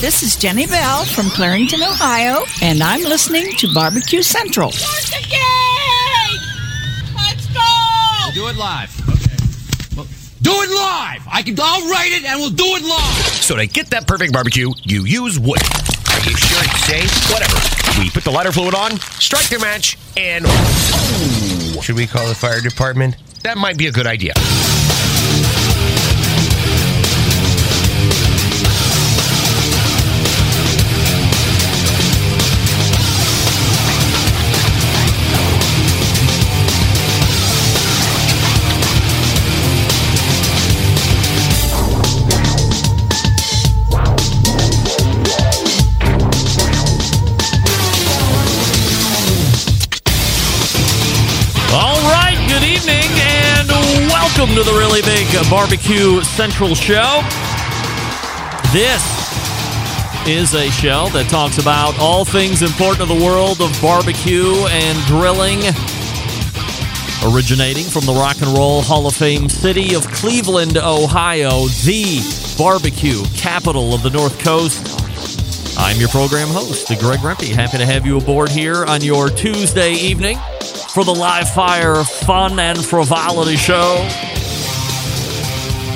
This is Jenny Bell from Clarington, Ohio, and I'm listening to Barbecue Central. Let's go! Do it live. Okay. do it live. I can. I'll write it, and we'll do it live. So to get that perfect barbecue, you use wood. Are you sure it's safe? Whatever. We put the lighter fluid on, strike the match, and oh, should we call the fire department? That might be a good idea. Welcome to the Really Big Barbecue Central Show. This is a show that talks about all things important to the world of barbecue and grilling. Originating from the Rock and Roll Hall of Fame city of Cleveland, Ohio, the barbecue capital of the North Coast. I'm your program host, Greg Rempe. Happy to have you aboard here on your Tuesday evening for the live fire fun and frivolity show.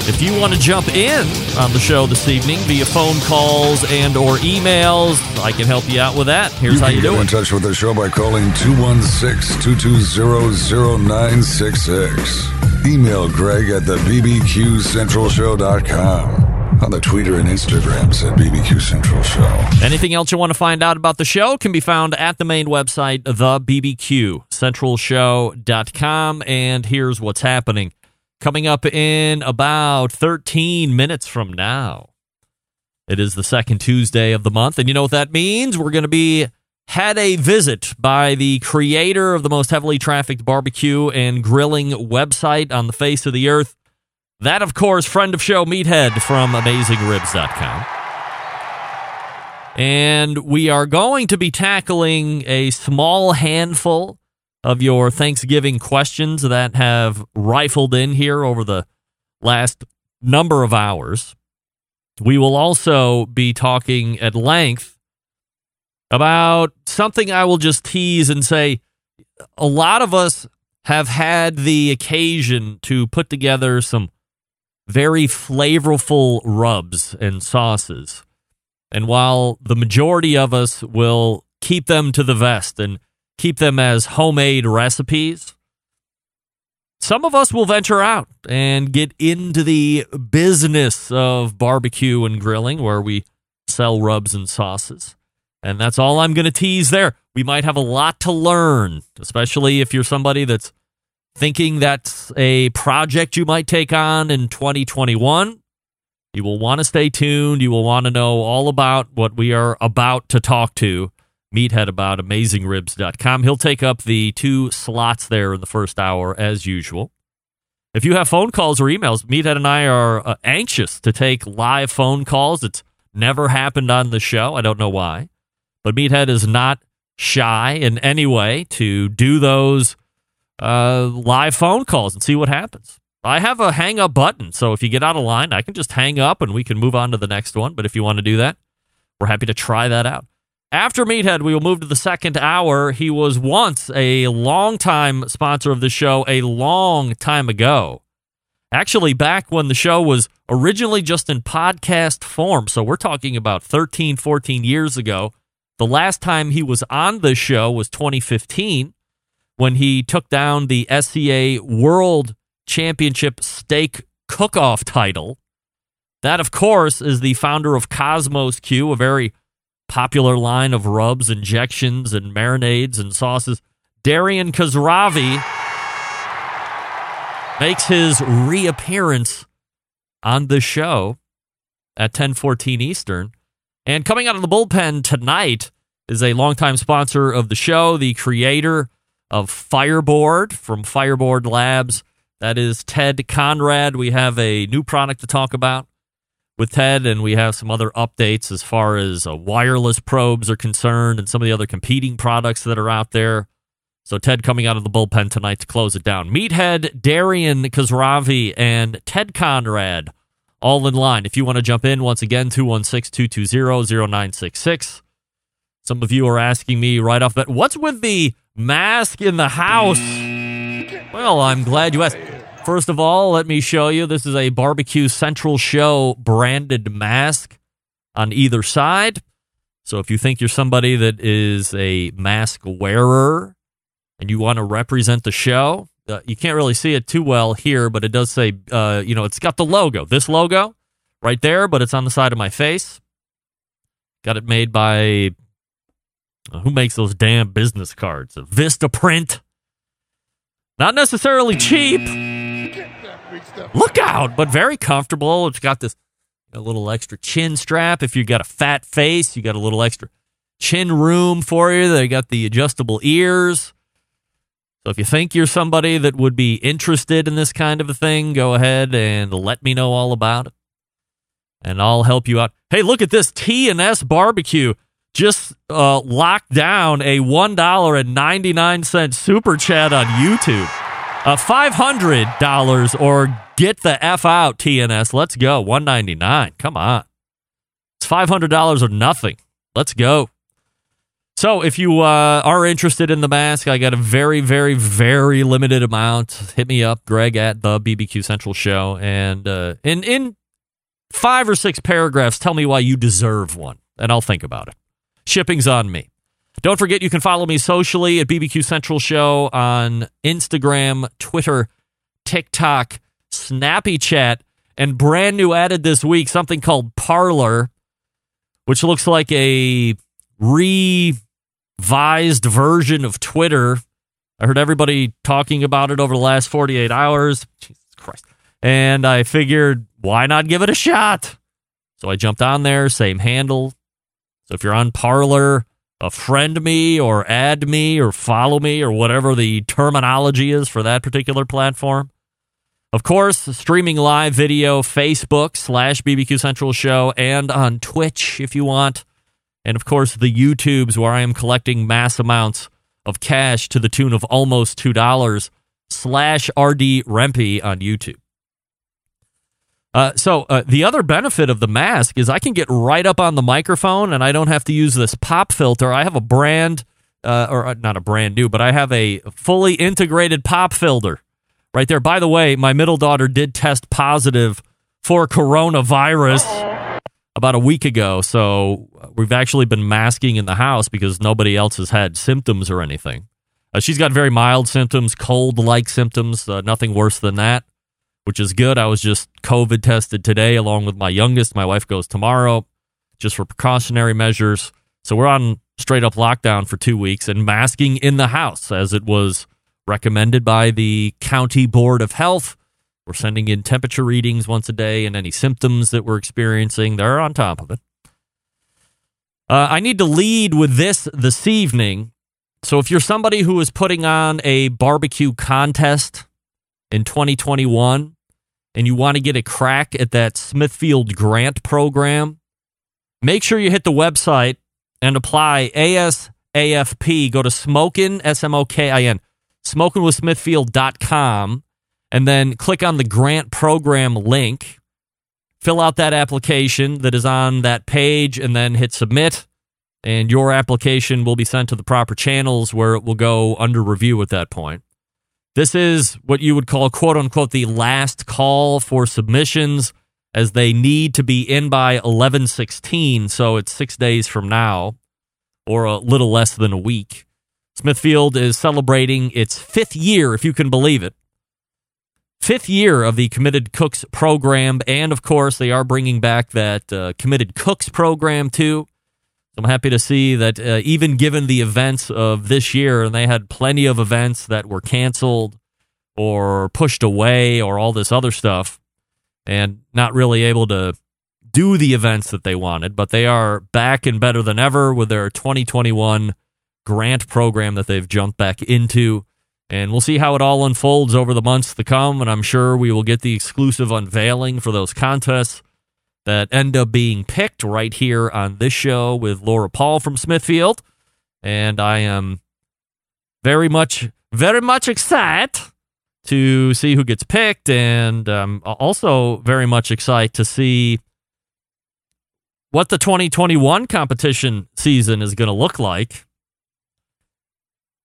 If you want to jump in on the show this evening via phone calls and or emails, I can help you out with that. Here's how can you get do in touch with the show by calling 216-220-0966. Email Greg at the bbqcentralshow.com. On the Twitter and Instagrams at BBQ Central Show. Anything else you want to find out about the show can be found at the main website, thebbqcentralshow.com. And here's what's happening. Coming up in about 13 minutes from now, it is the second Tuesday of the month. And you know what that means? We're going to be had a visit by the creator of the most heavily trafficked barbecue and grilling website on the face of the earth. That, of course, friend of show Meathead from AmazingRibs.com. And we are going to be tackling a small handful of your Thanksgiving questions that have rifled in here over the last number of hours. We will also be talking at length about something I will just tease and say a lot of us have had the occasion to put together some very flavorful rubs and sauces. And while the majority of us will keep them to the vest and keep them as homemade recipes, some of us will venture out and get into the business of barbecue and grilling where we sell rubs and sauces. And that's all I'm going to tease there. We might have a lot to learn, especially if you're somebody that's thinking that's a project you might take on in 2021. You will want to stay tuned. You will want to know all about what we are about to talk to Meathead. He'll take up the two slots there in the first hour as usual. If you have phone calls or emails, Meathead and I are uh, anxious to take live phone calls. It's never happened on the show. I don't know why. But Meathead is not shy in any way to do those uh, live phone calls and see what happens. I have a hang up button, so if you get out of line, I can just hang up and we can move on to the next one. But if you want to do that, we're happy to try that out. After Meathead, we will move to the second hour. He was once a longtime sponsor of the show, a long time ago. Actually, back when the show was originally just in podcast form. So we're talking about 13, 14 years ago. The last time he was on the show was 2015 when he took down the SCA World Championship Steak Cook Off title. That, of course, is the founder of Cosmo's Q, a very popular line of rubs, injections, and marinades and sauces. Darian Khosravi makes his reappearance on the show at 10:14 Eastern. And coming out of the bullpen tonight is a longtime sponsor of the show, the creator of Fireboard from Fireboard Labs. That is Ted Conrad. We have a new product to talk about with Ted, and we have some other updates as far as uh, wireless probes are concerned and some of the other competing products that are out there. So Ted coming out of the bullpen tonight to close it down. Meathead, Darian Khosravi, and Ted Conrad all in line. If you want to jump in, once again, 216 220 0966. Some of you are asking me right off that what's with the mask in the house? Well, I'm glad you asked. First of all, let me show you. This is a Barbecue Central Show branded mask on either side. So if you think you're somebody that is a mask wearer and you want to represent the show, uh, you can't really see it too well here, but it does say, uh, you know, it's got the logo, this logo right there, but it's on the side of my face. Got it made by uh, who makes those damn business cards? Vistaprint. Not necessarily cheap. Look out, but very comfortable. It's got this a little extra chin strap. If you've got a fat face, you got a little extra chin room for you. They got the adjustable ears. So if you think you're somebody that would be interested in this kind of a thing, go ahead and let me know all about it. And I'll help you out. Hey, look at this T&S barbecue just uh, locked down a $1.99 super chat on YouTube. Uh, $500 or get the F out, TNS. Let's go. 199 Come on. It's $500 or nothing. Let's go. So, if you uh, are interested in the mask, I got a very, very, very limited amount. Hit me up, Greg at the BBQ Central Show, and uh, in in five or six paragraphs, tell me why you deserve one, and I'll think about it. Shipping's on me. Don't forget, you can follow me socially at BBQ Central Show on Instagram, Twitter, TikTok, Snappy Chat, and brand new added this week something called Parler, which looks like a revised version of Twitter. I heard everybody talking about it over the last 48 hours. Jesus Christ. And I figured, why not give it a shot? So I jumped on there, same handle. So if you're on Parler, a friend me or add me or follow me or whatever the terminology is for that particular platform. Of course, streaming live video, Facebook slash BBQ Central Show, and on Twitch if you want. And of course, the YouTubes where I am collecting mass amounts of cash to the tune of almost $2 slash RD Rempe on YouTube. Uh, so uh, the other benefit of the mask is I can get right up on the microphone and I don't have to use this pop filter. I have a brand, uh, or uh, not a brand new, but I have a fully integrated pop filter right there. By the way, my middle daughter did test positive for coronavirus about a week ago. So we've actually been masking in the house because nobody else has had symptoms or anything. Uh, she's got very mild symptoms, cold like symptoms, uh, nothing worse than that which is good. I was just COVID tested today along with my youngest. My wife goes tomorrow just for precautionary measures. So we're on straight up lockdown for two weeks and masking in the house as it was recommended by the county board of health. We're sending in temperature readings once a day and any symptoms that we're experiencing. They're on top of it. Uh, I need to lead with this this evening. So if you're somebody who is putting on a barbecue contest, in 2021 and you want to get a crack at that Smithfield grant program, make sure you hit the website and apply ASAFP. Go to smokin, S M O K I N, smokinwithsmithfield.com, and then click on the grant program link. Fill out that application that is on that page and then hit submit. And your application will be sent to the proper channels where it will go under review at that point. This is what you would call, quote unquote, the last call for submissions as they need to be in by 1116. So it's six days from now or a little less than a week. Smithfield is celebrating its fifth year, if you can believe it. Fifth year of the Committed Cooks program. And of course, they are bringing back that uh, Committed Cooks program too. I'm happy to see that uh, even given the events of this year, and they had plenty of events that were canceled or pushed away or all this other stuff, and not really able to do the events that they wanted, but they are back and better than ever with their 2021 grant program that they've jumped back into. And we'll see how it all unfolds over the months to come. And I'm sure we will get the exclusive unveiling for those contests that end up being picked right here on this show with Laura Paul from Smithfield. And I am very much, very much excited to see who gets picked, and also very much excited to see what the 2021 competition season is going to look like.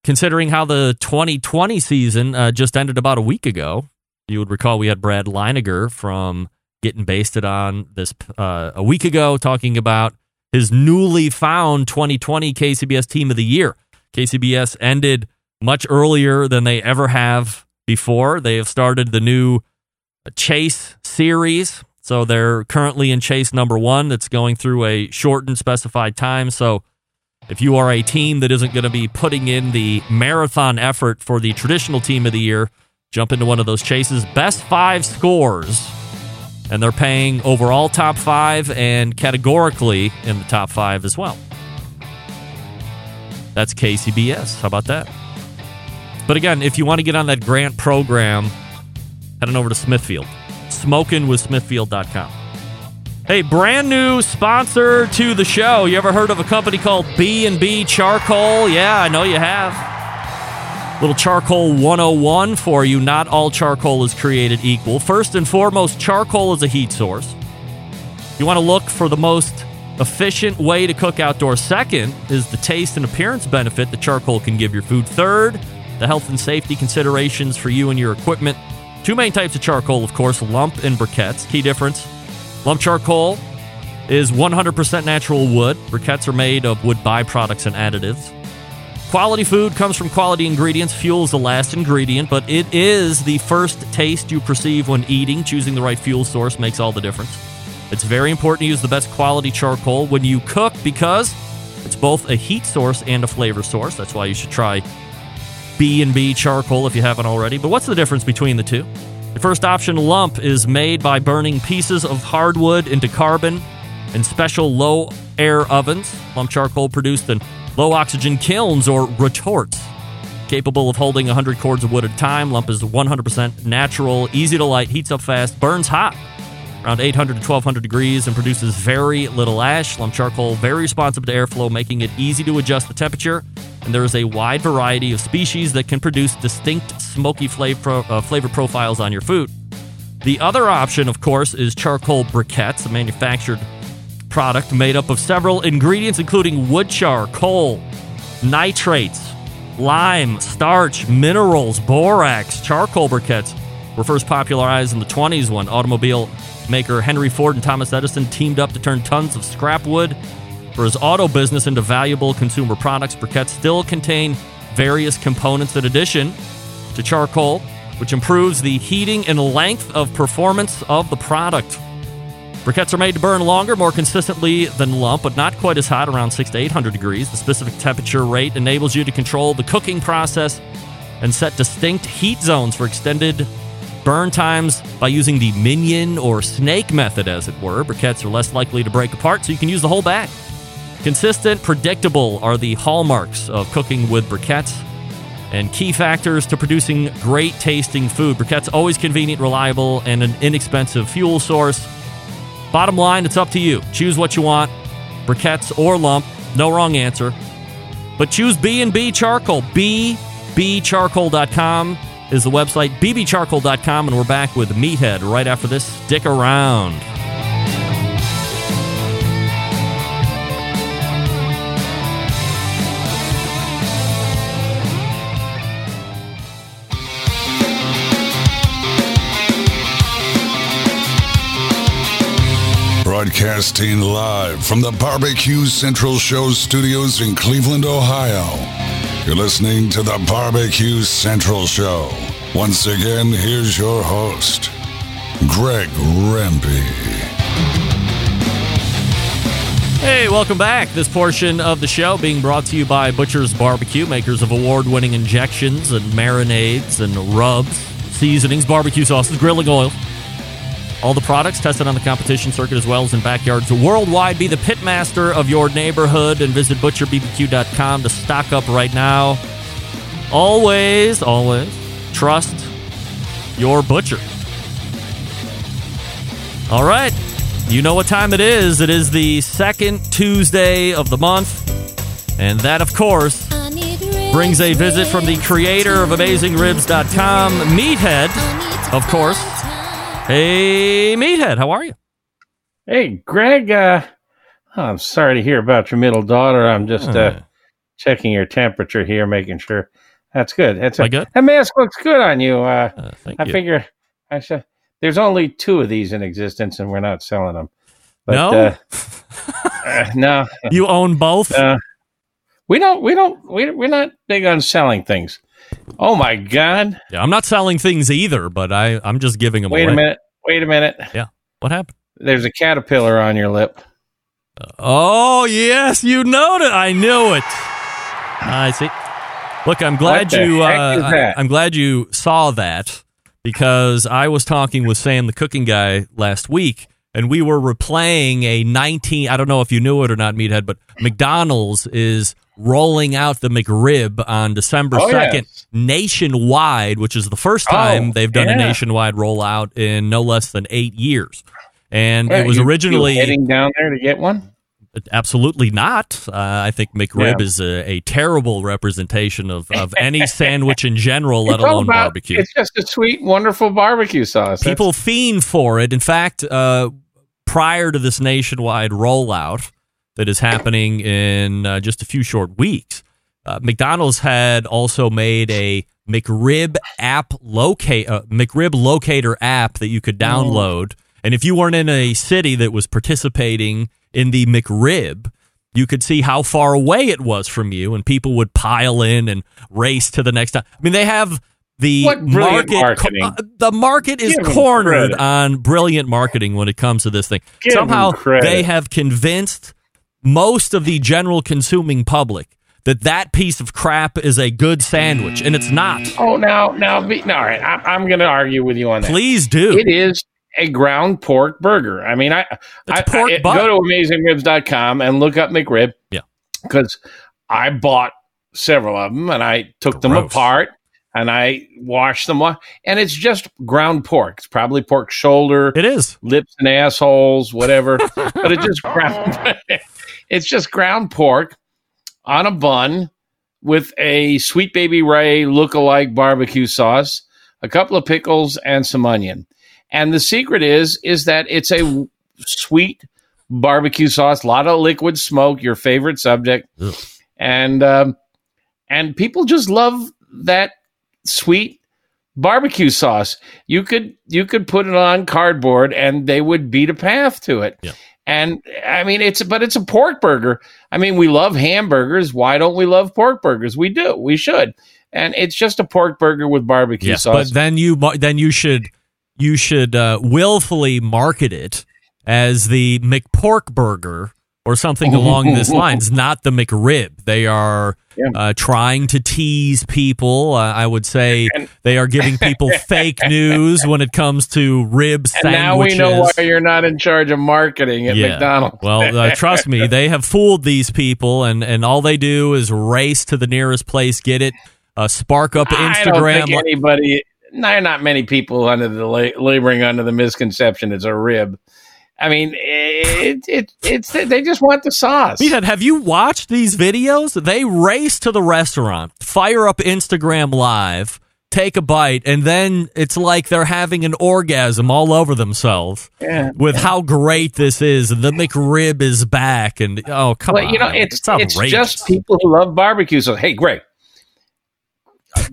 Considering how the 2020 season uh, just ended about a week ago, you would recall we had Brad Leighninger from Getting Basted on this uh, a week ago, talking about his newly found 2020 KCBS Team of the Year. KCBS ended much earlier than they ever have before. They have started the new Chase series. So they're currently in Chase number one that's going through a shortened specified time. So if you are a team that isn't going to be putting in the marathon effort for the traditional team of the year, jump into one of those chases. Best five scores. And they're paying overall top five and categorically in the top five as well. That's KCBS. How about that? But again, if you want to get on that grant program, head on over to Smithfield. SmokingWithSmithfield.com. Hey, brand new sponsor to the show. You ever heard of a company called B&B Charcoal? Yeah, I know you have. Little charcoal 101 for you. Not all charcoal is created equal. First and foremost, charcoal is a heat source. You want to look for the most efficient way to cook outdoors. Second is the taste and appearance benefit that charcoal can give your food. Third, the health and safety considerations for you and your equipment. Two main types of charcoal, of course, lump and briquettes. Key difference lump charcoal is 100% natural wood. Briquettes are made of wood byproducts and additives. Quality food comes from quality ingredients. Fuel is the last ingredient, but it is the first taste you perceive when eating. Choosing the right fuel source makes all the difference. It's very important to use the best quality charcoal when you cook because it's both a heat source and a flavor source. That's why you should try B&B charcoal if you haven't already. But what's the difference between the two? The first option, lump, is made by burning pieces of hardwood into carbon in special low air ovens. Lump charcoal produced in low oxygen kilns or retorts. Capable of holding 100 cords of wood at a time, lump is 100% natural, easy to light, heats up fast, burns hot around 800 to 1200 degrees and produces very little ash. Lump charcoal very responsive to airflow, making it easy to adjust the temperature. And there is a wide variety of species that can produce distinct smoky flavor, uh, flavor profiles on your food. The other option, of course, is charcoal briquettes, manufactured product made up of several ingredients, including wood char, coal, nitrates, lime, starch, minerals, borax. Charcoal briquettes were first popularized in the 20s when automobile maker Henry Ford and Thomas Edison teamed up to turn tons of scrap wood for his auto business into valuable consumer products. Briquettes still contain various components in addition to charcoal, which improves the heating and length of performance of the product. Briquettes are made to burn longer, more consistently than lump, but not quite as hot, around 6 to 800 degrees. The specific temperature rate enables you to control the cooking process and set distinct heat zones for extended burn times by using the minion or snake method, as it were. Briquettes are less likely to break apart, so you can use the whole bag. Consistent, predictable are the hallmarks of cooking with briquettes and key factors to producing great tasting food. Briquettes always convenient, reliable, and an inexpensive fuel source. Bottom line, it's up to you. Choose what you want, briquettes or lump. No wrong answer. But choose B&B Charcoal. bbcharcoal.com is the website, bbcharcoal.com, and we're back with Meathead right after this. Stick around. Broadcasting live from the Barbecue Central Show studios in Cleveland, Ohio. You're listening to the Barbecue Central Show. Once again, here's your host, Greg Rempe. Hey, welcome back. This portion of the show being brought to you by Butcher's Barbecue, makers of award winning injections and marinades and rubs, seasonings, barbecue sauces, grilling oils. All the products tested on the competition circuit as well as in backyards worldwide. Be the pitmaster of your neighborhood and visit butcherbbq.com to stock up right now. Always, always trust your butcher. All right. You know what time it is. It is the second Tuesday of the month. And that, of course, brings a visit from the creator of AmazingRibs.com, Meathead, of course. Hey, Meathead, how are you? Hey, Greg. Uh, oh, I'm sorry to hear about your middle daughter. I'm just uh, Uh, checking your temperature here, making sure that's good. That's I good? That mask looks good on you. Uh, uh, thank I you. figure I said there's only two of these in existence, and we're not selling them. But, no, uh, uh, no, you own both. uh, we don't. We don't. We, we're not big on selling things. Oh my God! yeah, I'm not selling things either, but I I'm just giving them Wait away. a minute. Wait a minute. Yeah, what happened? There's a caterpillar on your lip. Oh yes, you know it. I knew it. I see. Look, I'm glad you. Uh, is? I, am glad you saw that because I was talking with Sam, the cooking guy, last week, and we were replaying a 19. I don't know if you knew it or not, Meathead, but McDonald's is rolling out the McRib on December Oh, 2nd yes. nationwide, which is the first time Oh, they've done a nationwide rollout in no less than eight years. And Right, it was you- you originally heading down there to get one. Absolutely not. Uh, I think McRib Yeah. is a, a terrible representation of, of any sandwich in general, let alone about- barbecue. It's just a sweet, wonderful barbecue sauce. That's- People fiend for it. In fact, uh, prior to this nationwide rollout that is happening in uh, just a few short weeks, uh, McDonald's had also made a McRib app locate uh, McRib locator app that you could download. And if you weren't in a city that was participating in the McRib, you could see how far away it was from you, and people would pile in and race to the next time. I mean, they have the market. marketing. uh, the market is cornered on brilliant marketing when it comes to this thing. Give Somehow they have convinced most of the general consuming public that that piece of crap is a good sandwich, and it's not. Oh, now, now, be, no, all right. I, I'm going to argue with you on that. Please do. It is a ground pork burger. I mean, I, I, pork I butt. go to AmazingRibs.com and look up McRib. Yeah. because I bought several of them and I took them apart and I wash them off, and it's just ground pork. It's probably pork shoulder. It is. lips and assholes, whatever. but it just ground. it's just ground pork on a bun with a sweet baby Ray look-alike barbecue sauce, a couple of pickles, and some onion. And the secret is is that it's a sweet barbecue sauce, a lot of liquid smoke, your favorite subject, Ugh. and um, and people just love that sweet barbecue sauce. You could you could put it on cardboard and they would beat a path to it. Yeah. And I mean it's but it's a pork burger. I mean we love hamburgers. Why don't we love pork burgers? We do. We should. And it's just a pork burger with barbecue Yes, sauce. but then you then you should you should uh, willfully market it as the McPork Burger or something along these lines, not the McRib. They are Yeah. uh, trying to tease people. Uh, I would say they are giving people fake news when it comes to rib and now we know why you're not in charge of marketing at Yeah. McDonald's. Well, uh, trust me, they have fooled these people, and, and all they do is race to the nearest place, get it, uh, spark up Instagram. anybody. No, not many people under the laboring under the misconception it's a rib. I mean, it, it it's they just want the sauce. Meathead, have you watched these videos? They race to the restaurant, fire up Instagram Live, take a bite, and then it's like they're having an orgasm all over themselves Yeah. with how great this is. And the McRib is back, and oh come Well, on, you know, it's it's, outrageous. just people who love barbecue. So, hey, Greg,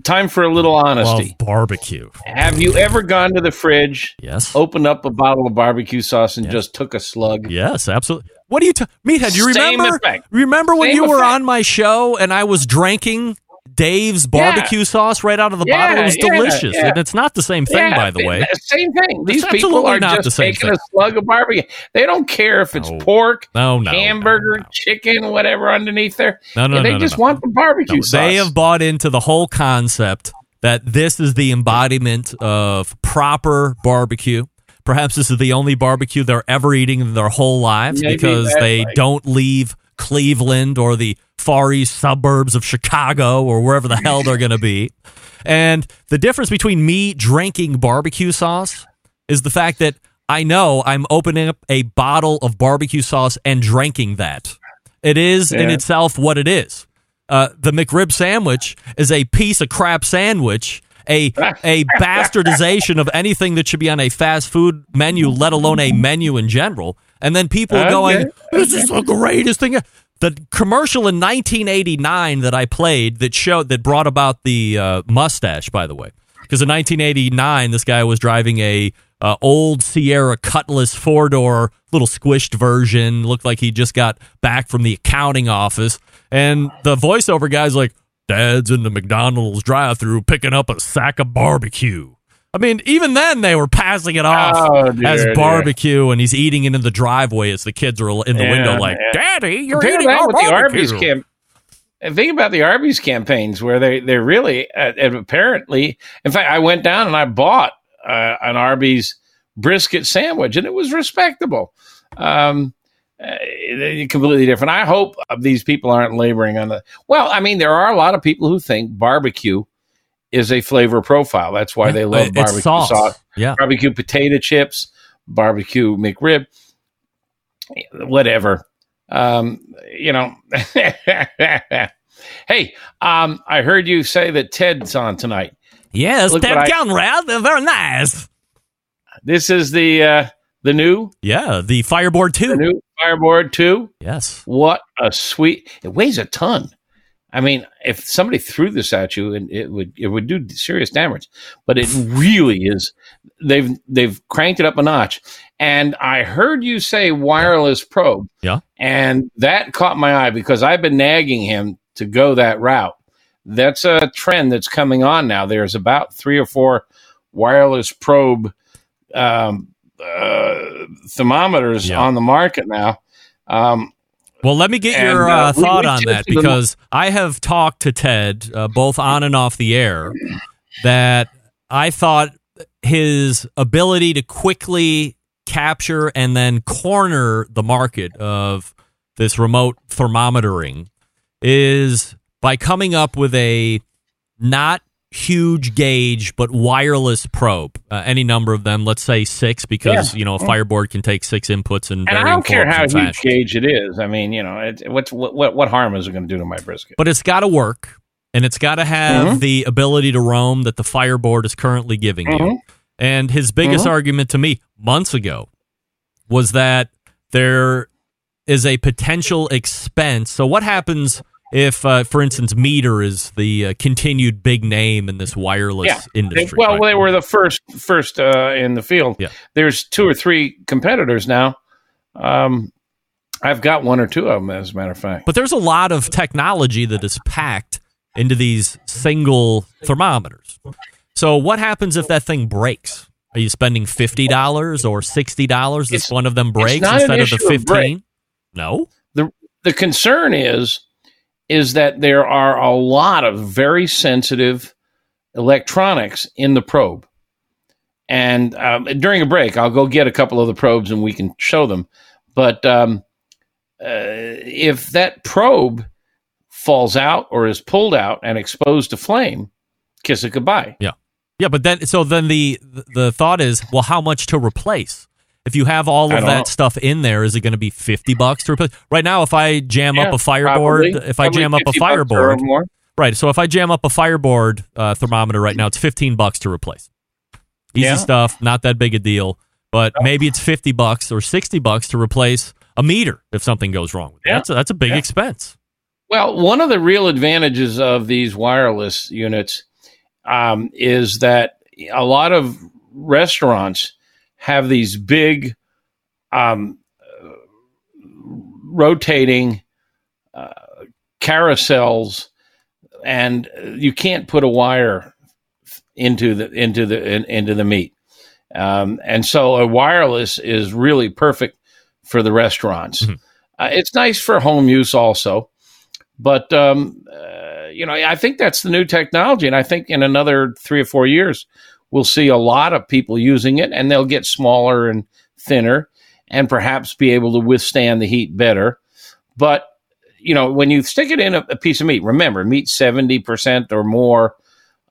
time for a little Love honesty. barbecue. Have you ever gone to the fridge, Yes, opened up a bottle of barbecue sauce, and Yeah. just took a slug? yes, absolutely. What do you, t- Meathead? You Same remember? effect. Remember when Same you were effect. on my show and I was drinking Dave's barbecue sauce right out of the Yeah, bottle? It was yeah, delicious, yeah. and it's not the same thing, Yeah, by the way. Same thing. These It's people are not the just same taking thing. a slug of barbecue. They don't care if it's No. pork, No, no, hamburger, no, chicken, whatever underneath there. No, no, they just want the barbecue sauce. they have bought into the whole concept that this is the embodiment of proper barbecue. Perhaps this is the only barbecue they're ever eating in their whole lives Maybe because they don't leave Cleveland or the far east suburbs of Chicago or wherever the hell they're going to be. And the difference between me drinking barbecue sauce is the fact that I know I'm opening up a bottle of barbecue sauce and drinking that. It is in itself what it is. uh, the McRib sandwich is a piece of crap sandwich, a a bastardization of anything that should be on a fast food menu, let alone a menu in general. And then people going, "This is the greatest thing." The commercial in 1989 that I played that showed that brought about the uh, mustache, by the way, because in 1989 this guy was driving a uh, old Ciera Cutlass four door, little squished version. Looked like he just got back from the accounting office, and the voiceover guy's like, "Dad's in the McDonald's drive-through picking up a sack of barbecue." I mean, even then they were passing it off Oh, dear, as dear. barbecue, and he's eating it in the driveway as the kids are in the Yeah, window, like, yeah. "Daddy, you're Think eating our what the Arby's barbecue." camp. Think about the Arby's campaigns where they they really uh, and apparently, in fact, I went down and I bought uh, an Arby's brisket sandwich and it was respectable. Um, uh, completely different. I hope uh, these people aren't laboring on the. Well, I mean, there are a lot of people who think barbecue is a flavor profile. That's why they love barbecue sauce. sauce Yeah. barbecue potato chips, barbecue McRib, whatever. Um, you know. hey, um, I heard you say that Ted's on tonight. Yes, Look Ted what I- very nice. This is the uh, the new Yeah, the Fireboard the 2. new Fireboard Two. Yes. What a sweet! It weighs a ton. I mean, if somebody threw this at you, and it would it would do serious damage. But it really is. They've they've cranked it up a notch. And I heard you say wireless probe. Yeah. And that caught my eye because I've been nagging him to go that route. That's a trend that's coming on now. There's about three or four wireless probe um, uh, thermometers Yeah. on the market now. Um, Well, let me get And, your uh, uh, thought we on that because I have talked to Ted uh, both on and off the air that I thought his ability to quickly capture and then corner the market of this remote thermometering is by coming up with a not huge gauge but wireless probe uh, any number of them let's say six because you know a fireboard can take six inputs and and I don't care how huge fashions. gauge it is. I mean, you know, it, what's what, what what harm is it going to do to my brisket? but it's got to work and it's got to have Mhm. the ability to roam that the fireboard is currently giving you Mhm. and his biggest Mhm. argument to me months ago was that there is a potential expense so what happens if uh, for instance MEATER is the uh, continued big name in this wireless Yeah. Industry well, right? they were the first first uh, in the field. Yeah. There's two or three competitors now. Um, I've got one or two of them, as a matter of fact. But there's a lot of technology that is packed into these single thermometers. So what happens if that thing breaks? Are you spending fifty dollars or sixty dollars if one of them breaks instead of the of fifteen? No. the The concern is is that there are a lot of very sensitive electronics in the probe. And um, during a break, I'll go get a couple of the probes and we can show them. But um, uh, if that probe falls out or is pulled out and exposed to flame, kiss it goodbye. Yeah, Yeah, but then so then the the thought is, well, how much to replace? If you have all of that know. stuff in there, is it going to be fifty bucks to replace? Right now, if I jam up a fireboard, probably. if I Probably jam up a 50 bucks or fireboard, right? So if I jam up a fireboard uh, thermometer right now, it's fifteen bucks to replace. Easy Yeah. stuff, not that big a deal. But maybe it's fifty bucks or sixty bucks to replace a MEATER if something goes wrong with it. Yeah. That's a, that's a big Yeah. expense. Well, one of the real advantages of these wireless units um, is that a lot of restaurants have these big um, rotating uh, carousels, and you can't put a wire into the into the in, into the meat. Um, and so a wireless is really perfect for the restaurants. Mhm. Uh, it's nice for home use also, but um, uh, you know I think that's the new technology, and I think in another three or four years we'll see a lot of people using it, and they'll get smaller and thinner, and perhaps be able to withstand the heat better. But you know when you stick it in a, a piece of meat, remember meat seventy percent or more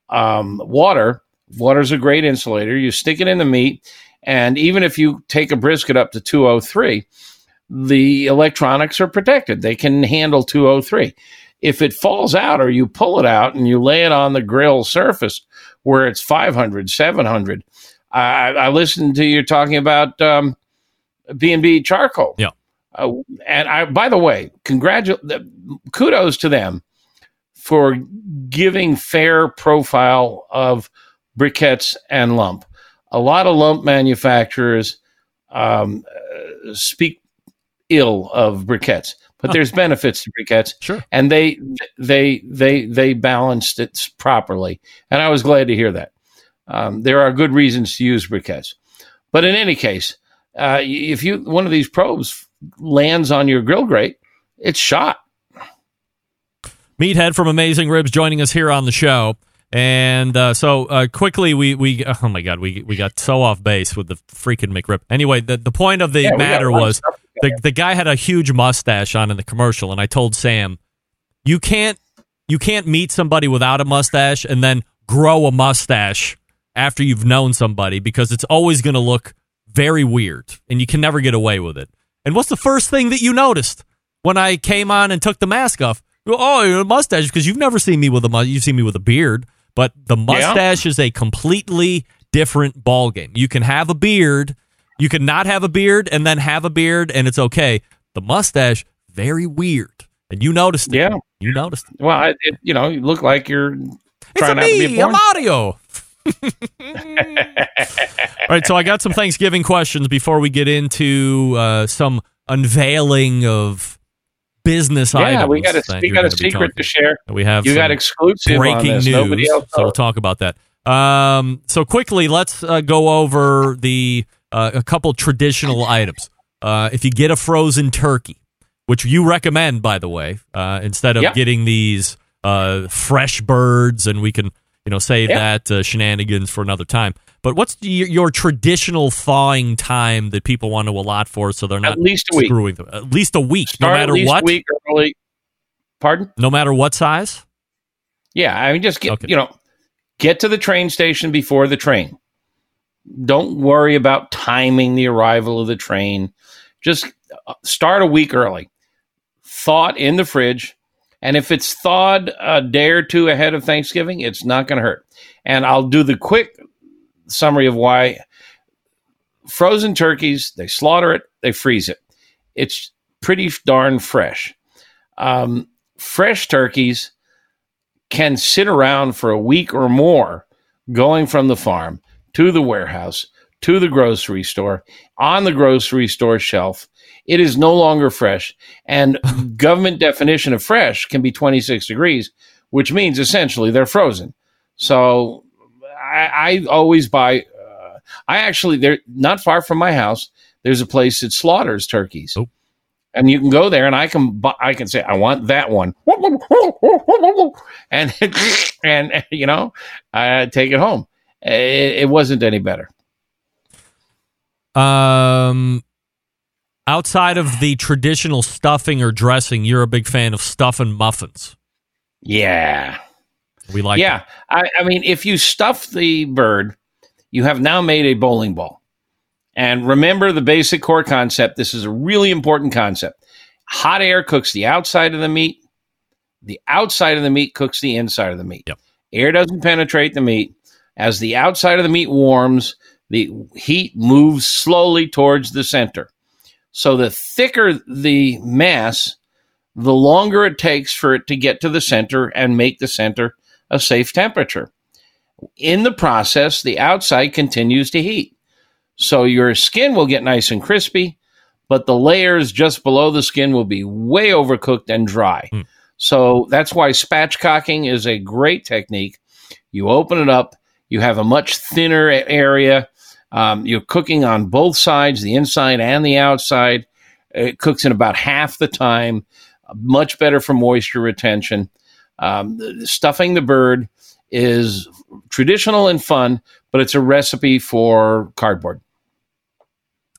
um, water. Water's a great insulator. You stick it in the meat, and even if you take a brisket up to 203, the electronics are protected. They can handle 203. If it falls out or you pull it out and you lay it on the grill surface where it's 500, 700, I, I listened to you talking about um, B&B charcoal. Yeah. Uh, and I, by the way, congratulate, kudos to them for giving fair profile of briquettes and lump. A lot of lump manufacturers um, uh, speak ill of briquettes, but there's benefits to briquettes, Sure. and they they they they balanced it properly, and I was glad to hear that. Um, there are good reasons to use briquettes, but in any case, uh, if you one of these probes lands on your grill grate, it's shot. Meathead from Amazing Ribs joining us here on the show. And uh, so uh, quickly, we we oh my god, we we got so off base with the freaking McRib. Anyway, the, the point of the Yeah, matter a lot of was the the guy had a huge mustache on in the commercial, and I told Sam, you can't you can't meet somebody without a mustache and then grow a mustache after you've known somebody because it's always going to look very weird, and you can never get away with it. And what's the first thing that you noticed when I came on and took the mask off? Oh, oh you're a mustache because you've never seen me with a mu- you've seen me with a beard, but the mustache is a completely different ball game. You can have a beard, you can not have a beard, and then have a beard, and it's okay. The mustache, very weird, and you noticed it. Yeah. you noticed it. Well, it, it, you know, you look like you're It's trying a not to be me, a. Mario. All right, so I got some Thanksgiving questions before we get into uh, some unveiling of business items. Yeah, we got a we got a secret to share. We have You got exclusive breaking news, so we'll talk about that. Um, so quickly, let's uh, go over the uh, a couple traditional items. Uh, if you get a frozen turkey, which you recommend, by the way, uh, instead of getting these uh, fresh birds, and we can you know save that uh, shenanigans for another time. But what's your, your traditional thawing time that people want to allot for, so they're not At least a week. them? At least a week, Start no at matter what. Week early. Pardon? No matter what size. Yeah, I mean, just get Okay. you know, get to the train station before the train. Don't worry about timing the arrival of the train. Just uh, start a week early. Thaw it in the fridge, and if it's thawed a day or two ahead of Thanksgiving, it's not going to hurt. And I'll do the quick summary of why frozen turkeys they slaughter it, they freeze it. It's pretty darn fresh. Um, fresh turkeys can sit around for a week or more going from the farm to the warehouse to the grocery store on the grocery store shelf it is no longer fresh and government definition of fresh can be 26 degrees which means essentially they're frozen so i, I always buy uh, i actually they're not far from my house there's a place that slaughters turkeys Oh. and you can go there and I can I can say I want that one, and and you know I take it home. It, it wasn't any better. Um, outside of the traditional stuffing or dressing, you're a big fan of stuffin muffins. Yeah, We like yeah. I, I mean, if you stuff the bird, you have now made a bowling ball. And remember the basic core concept. This is a really important concept. Hot air cooks the outside of the meat. The outside of the meat cooks the inside of the meat. Yep. Air doesn't penetrate the meat. As the outside of the meat warms, the heat moves slowly towards the center. So the thicker the mass, the longer it takes for it to get to the center and make the center a safe temperature. In the process, the outside continues to heat. So your skin will get nice and crispy, but the layers just below the skin will be way overcooked and dry. Hmm. So that's why spatchcocking is a great technique. You open it up, you have a much thinner area. Um, you're cooking on both sides, the inside and the outside. It cooks in about half the time, much better for moisture retention. Um, stuffing the bird is traditional and fun, but it's a recipe for cardboard.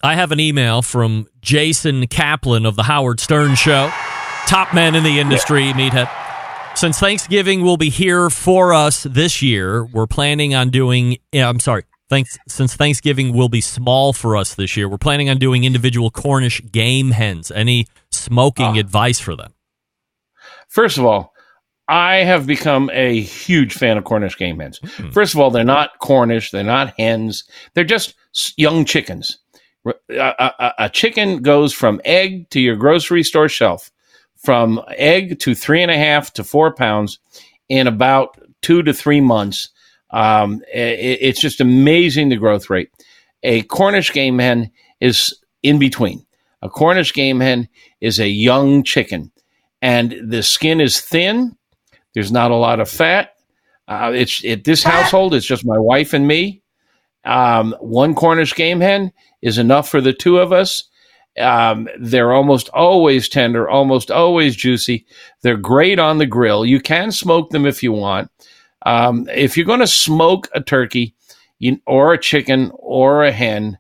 I have an email from Jason Kaplan of the Howard Stern Show, top man in the industry, meathead. Since Thanksgiving will be here for us this year, we're planning on doing. I'm sorry. Thanks. Since Thanksgiving will be small for us this year, we're planning on doing individual Cornish game hens. Any smoking Ah. advice for them? First of all, I have become a huge fan of Cornish game hens. First of all, they're not Cornish, they're not hens, they're just young chickens. A- a- a chicken goes from egg to your grocery store shelf, from egg to three and a half to four pounds in about two to three months. Um, i- i- it's just amazing the growth rate. A Cornish game hen is in between. A Cornish game hen is a young chicken, and the skin is thin. There's not a lot of fat. Uh, it's at this household. It's just my wife and me. Um, one Cornish game hen is enough for the two of us. Um, they're almost always tender, almost always juicy. They're great on the grill. You can smoke them if you want. Um, if you're going to smoke a turkey you, or a chicken or a hen,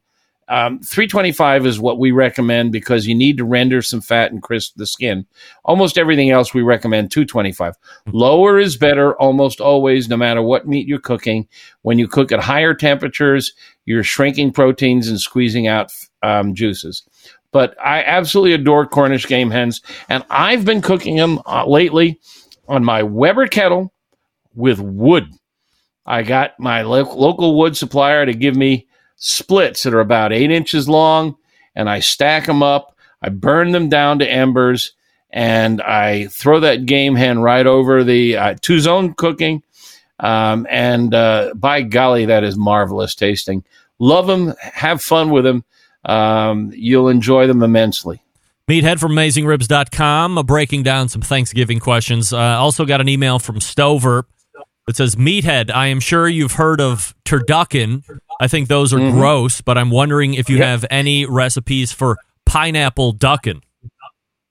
um, 325 is what we recommend because you need to render some fat and crisp the skin. Almost everything else we recommend 225. Lower is better almost always, no matter what meat you're cooking. When you cook at higher temperatures, you're shrinking proteins and squeezing out um, juices. But I absolutely adore Cornish game hens, and I've been cooking them uh, lately on my Weber kettle with wood. I got my lo- local wood supplier to give me splits that are about eight inches long, and I stack them up. I burn them down to embers, and I throw that game hen right over the uh, two zone cooking. Um, and uh, by golly, that is marvelous tasting. Love them, have fun with them. Um, you'll enjoy them immensely. Meathead from AmazingRibs.com, uh, breaking down some Thanksgiving questions. Uh, also got an email from Stover that says, Meathead, I am sure you've heard of turducken. I think those are gross, but I'm wondering if you Yep. have any recipes for pineapple duckin.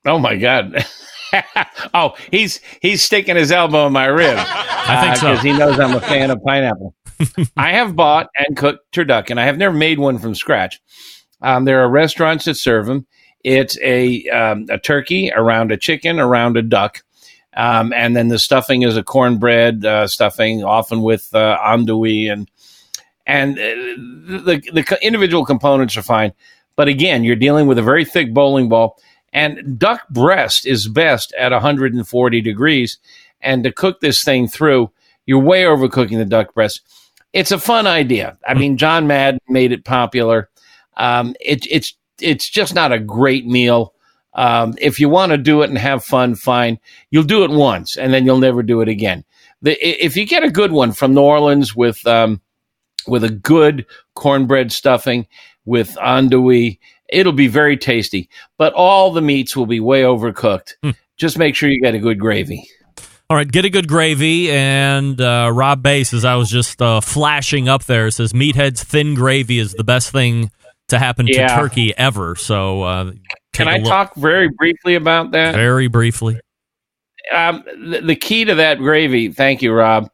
Oh my god! oh, he's he's sticking his elbow in my rib. I think so. because he knows I'm a fan of pineapple. I have bought and cooked turducken. I have never made one from scratch. Um, there are restaurants that serve them. It's a um, a turkey around a chicken around a duck, um, and then the stuffing is a cornbread uh, stuffing, often with uh, andouille and and uh, the the individual components are fine. But again, you're dealing with a very thick bowling ball, and duck breast is best at 140 degrees. And to cook this thing through, you're way overcooking the duck breast. It's a fun idea. I mean, John Madden made it popular. Um, it, it's it's just not a great meal. Um, if you want to do it and have fun, fine. You'll do it once, and then you'll never do it again. The, if you get a good one from New Orleans with um, with a good cornbread stuffing with andouille, it'll be very tasty. But all the meats will be way overcooked. Just make sure you get a good gravy. All right, get a good gravy. And uh, Rob Bass, as I was just uh, flashing up there, says Meathead's thin gravy is the best thing to happen Yeah. to turkey ever. So uh, Can I look. talk very briefly about that? very briefly? um, the, the key to that gravy, thank you, Rob,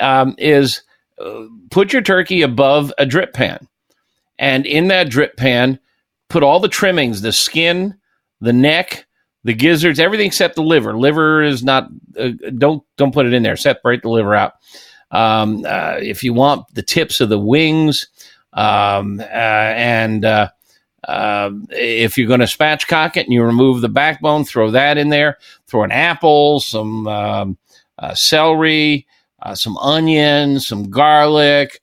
um, is uh, put your turkey above a drip pan. And in that drip pan, put all the trimmings, the skin, the neck, the gizzards, everything except the liver. Liver is not, uh, don't, don't put it in there. Separate the liver out. Um, uh, if you want the tips of the wings, um, uh, and uh, uh, if you're going to spatchcock it and you remove the backbone, throw that in there. Throw an apple, some um, uh, celery, uh, some onions, some garlic,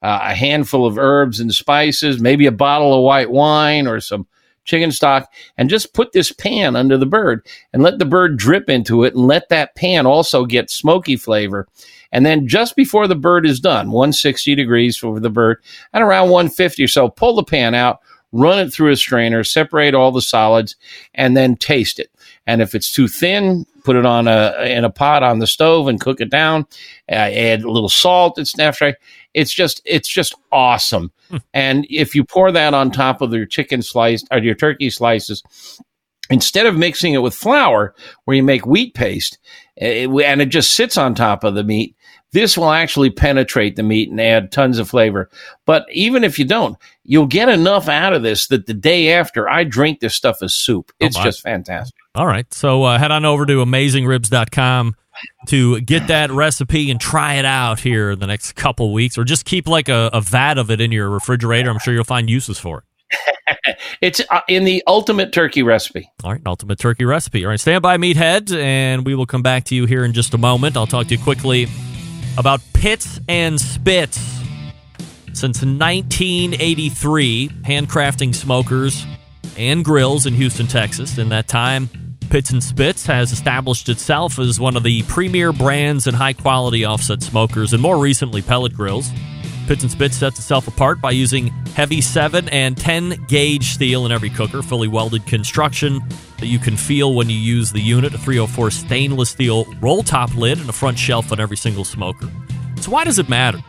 uh, a handful of herbs and spices, maybe a bottle of white wine or some chicken stock, and just put this pan under the bird and let the bird drip into it and let that pan also get smoky flavor. And then just before the bird is done, 160 degrees for the bird, and around 150 or so, pull the pan out, run it through a strainer, separate all the solids, and then taste it. And if it's too thin, put it on a in a pot on the stove and cook it down. Uh, add a little salt. It's natural. It's just it's just awesome. and if you pour that on top of your chicken slice or your turkey slices, instead of mixing it with flour, where you make wheat paste, it, and it just sits on top of the meat. This will actually penetrate the meat and add tons of flavor. But even if you don't, you'll get enough out of this that the day after I drink this stuff as soup. It's my. just fantastic. All right. So uh, head on over to amazingribs.com to get that recipe and try it out here the next couple weeks, or just keep like a, a vat of it in your refrigerator. I'm sure you'll find uses for it. It's uh, in the ultimate turkey recipe. All right, ultimate turkey recipe. All right, stand by, meathead, and we will come back to you here in just a moment. I'll talk to you quickly about pits and spits. Since 1983, handcrafting smokers and grills in Houston, Texas. In that time, Pits and Spits has established itself as one of the premier brands in high quality offset smokers and more recently pellet grills. Pits and Spits sets itself apart by using heavy 7 and 10 gauge steel in every cooker, fully welded construction that you can feel when you use the unit, a 304 stainless steel roll top lid, and a front shelf on every single smoker. So, why does it matter?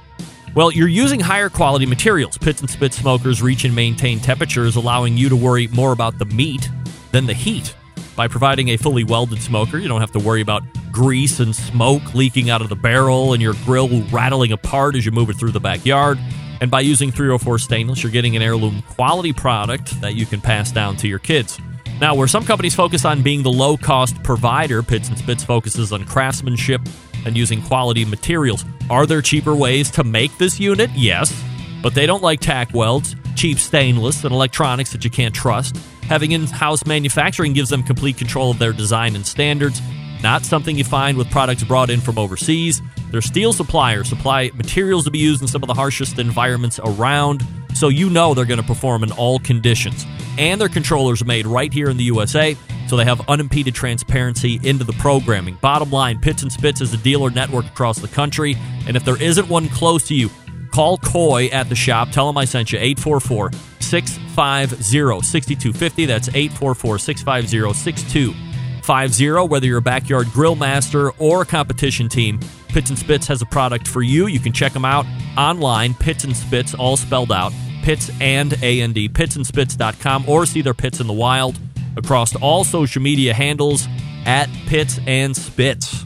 Well, you're using higher quality materials. Pits and Spit smokers reach and maintain temperatures, allowing you to worry more about the meat than the heat. By providing a fully welded smoker, you don't have to worry about grease and smoke leaking out of the barrel and your grill rattling apart as you move it through the backyard. And by using 304 stainless, you're getting an heirloom quality product that you can pass down to your kids. Now, where some companies focus on being the low cost provider, Pits and Spits focuses on craftsmanship and using quality materials. Are there cheaper ways to make this unit? Yes, but they don't like tack welds, cheap stainless, and electronics that you can't trust. Having in house manufacturing gives them complete control of their design and standards, not something you find with products brought in from overseas. Their steel suppliers supply materials to be used in some of the harshest environments around, so you know they're going to perform in all conditions. And their controllers are made right here in the USA, so they have unimpeded transparency into the programming. Bottom line, Pits and Spits is a dealer network across the country, and if there isn't one close to you, call Coy at the shop. Tell them I sent you 844 650 6250. That's 844 650 6250. Whether you're a backyard grill master or a competition team, Pits and Spits has a product for you. You can check them out online, Pits and Spits, all spelled out, Pits and A&D, pitsandspits.com, or see their pits in the wild across all social media handles at Pits and Spits.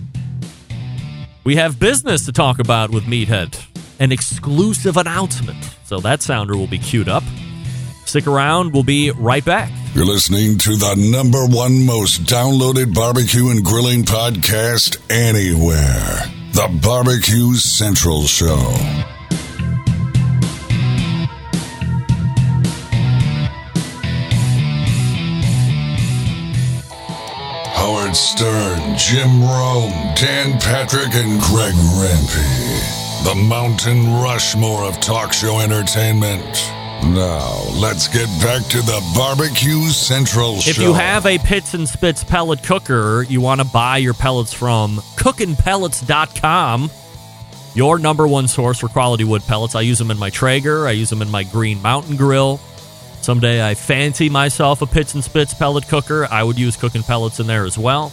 We have business to talk about with Meathead, an exclusive announcement. So that sounder will be queued up. Stick around, we'll be right back. You're listening to the number one most downloaded barbecue and grilling podcast anywhere. The Barbecue Central Show. Howard Stern, Jim Rome, Dan Patrick, and Greg Rempe. The Mountain Rushmore of talk show entertainment. Now, let's get back to the Barbecue Central Show. If you have a Pits and Spits pellet cooker, you want to buy your pellets from cookinpellets.com, your number one source for quality wood pellets. I use them in my Traeger, I use them in my Green Mountain Grill. Someday I fancy myself a Pits and Spits pellet cooker. I would use cooking pellets in there as well.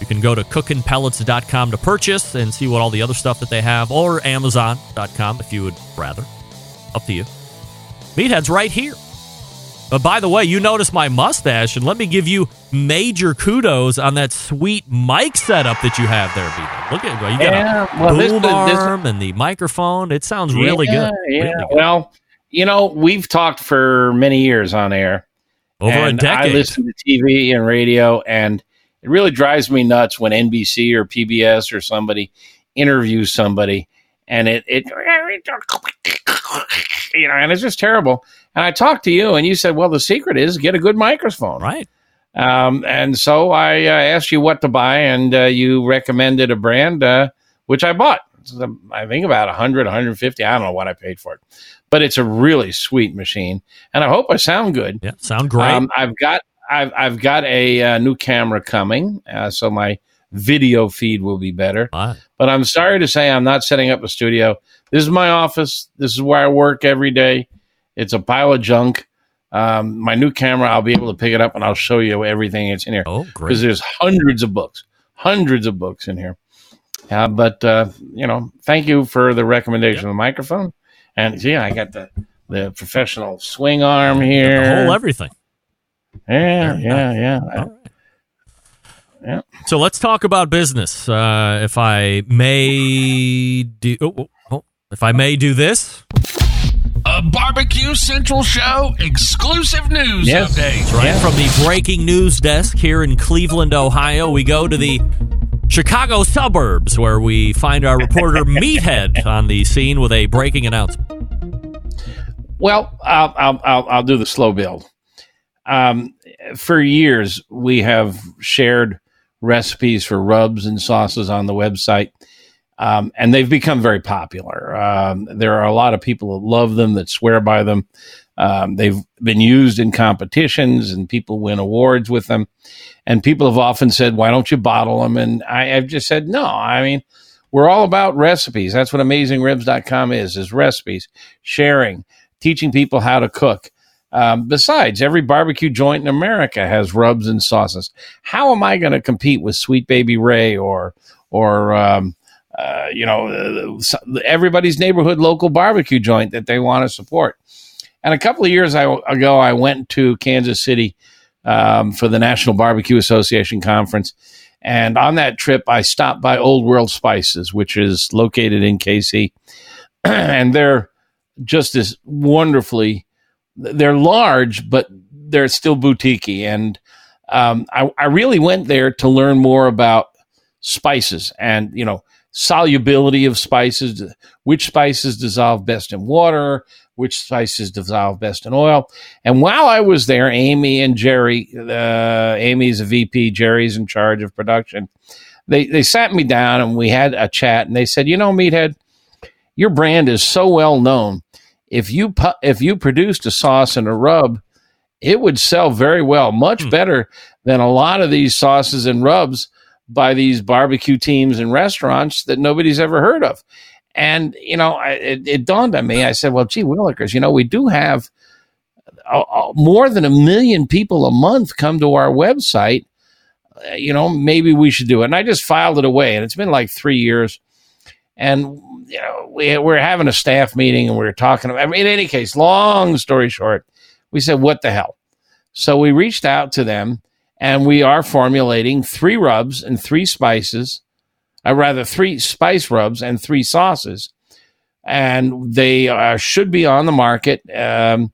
You can go to cookinpellets.com to purchase and see what all the other stuff that they have, or amazon.com if you would rather. Up to you. Meathead's right here. But by the way, you notice my mustache, and let me give you major kudos on that sweet mic setup that you have there, Meathead. Look at you got Yeah, a well, this- boom this- arm and the microphone. It sounds really Yeah, good. Yeah. Really good. Well, you know, we've talked for many years on air. Over a decade. I listen to TV and radio, and it really drives me nuts when NBC or PBS or somebody interviews somebody, and it it you know, and it's just terrible. And I talked to you, and you said, "Well, the secret is get a good microphone." Right. Um, and so I uh, asked you what to buy, and uh, you recommended a brand, uh, which I bought. I think about 100, 150. I don't know what I paid for it, but it's a really sweet machine, and I hope I sound good. Yeah, sound great. Um, I've got I've I've got a uh, new camera coming, uh, so my video feed will be better. Wow. But I'm sorry to say I'm not setting up a studio. This is my office. This is where I work every day. It's a pile of junk. Um, my new camera, I'll be able to pick it up and I'll show you everything that's in here Oh, great. because there's hundreds of books, hundreds of books in here. Uh, but uh, you know, thank you for the recommendation of the microphone. And yeah, I got the the professional swing arm here. The whole everything. yeah, yeah, yeah. I- All right. Yeah. So let's talk about business. Uh, if I may do, oh, oh, oh, if I may do this, A Barbecue Central Show exclusive news Yes. update. right Yeah. from the breaking news desk here in Cleveland, Ohio, we go to the Chicago suburbs where we find our reporter Meathead on the scene with a breaking announcement. Well, I'll, I'll, I'll, I'll do the slow build. Um, for years, we have shared recipes for rubs and sauces on the website, um, and they've become very popular. Um, there are a lot of people that love them, that swear by them. Um, they've been used in competitions, and people win awards with them. And people have often said, "Why don't you bottle them?" And I, have just said, "No. I mean, we're all about recipes. That's what AmazingRibs.com is: is recipes, sharing, teaching people how to cook." Um, besides, every barbecue joint in America has rubs and sauces. How am I going to compete with Sweet Baby Ray or or um, uh, you know uh, everybody's neighborhood local barbecue joint that they want to support? And a couple of years ago, I went to Kansas City um, for the National Barbecue Association conference. And on that trip, I stopped by Old World Spices, which is located in KC. and they're just as wonderfully they're large, but they're still boutiquey. And um, I, I really went there to learn more about spices and you know solubility of spices, which spices dissolve best in water, which spices dissolve best in oil. And while I was there, Amy and Jerry, uh, Amy's a VP, Jerry's in charge of production. They they sat me down and we had a chat, and they said, you know, Meathead, your brand is so well known if you pu- if you produced a sauce and a rub, it would sell very well, much hmm. better than a lot of these sauces and rubs by these barbecue teams and restaurants that nobody's ever heard of. And you know, it, it dawned on me. I said, "Well, gee willikers, you know, we do have uh, uh, more than a million people a month come to our website. Uh, you know, maybe we should do it." And I just filed it away, and it's been like three years. And you know, we we're having a staff meeting and we are talking. About, I mean, in any case, long story short, we said, "What the hell?" So we reached out to them, and we are formulating three rubs and three spices, or uh, rather, three spice rubs and three sauces, and they uh, should be on the market um,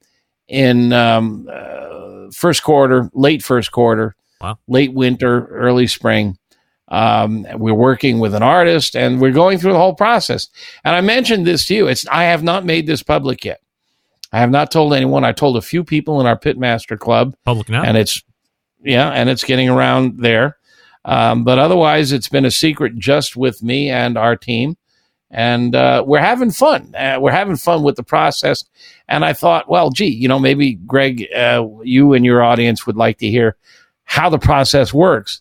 in um, uh, first quarter, late first quarter, wow. late winter, early spring. Um, we're working with an artist and we're going through the whole process. And I mentioned this to you. It's I have not made this public yet. I have not told anyone. I told a few people in our Pitmaster Club. Public now, and it's yeah, and it's getting around there. Um, but otherwise, it's been a secret just with me and our team, and uh, we're having fun. Uh, we're having fun with the process. And I thought, well, gee, you know, maybe Greg, uh, you and your audience would like to hear how the process works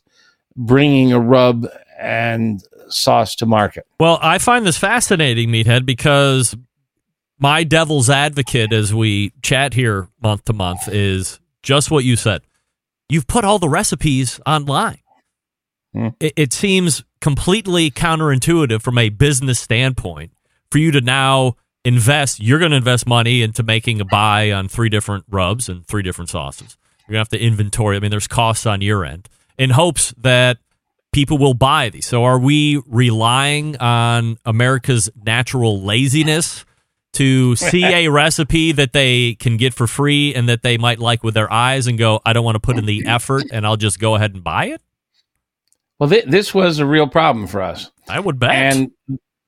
bringing a rub and sauce to market. Well, I find this fascinating, Meathead, because my devil's advocate as we chat here month to month is just what you said. You've put all the recipes online. Hmm. It, it seems completely counterintuitive from a business standpoint for you to now invest. You're going to invest money into making a buy on three different rubs and three different sauces. You're going to have to inventory. I mean, there's costs on your end in hopes that people will buy these. So are we relying on America's natural laziness to see a recipe that they can get for free and that they might like with their eyes and go, I don't want to put in the effort and I'll just go ahead and buy it? Well, th- this was a real problem for us. I would bet. And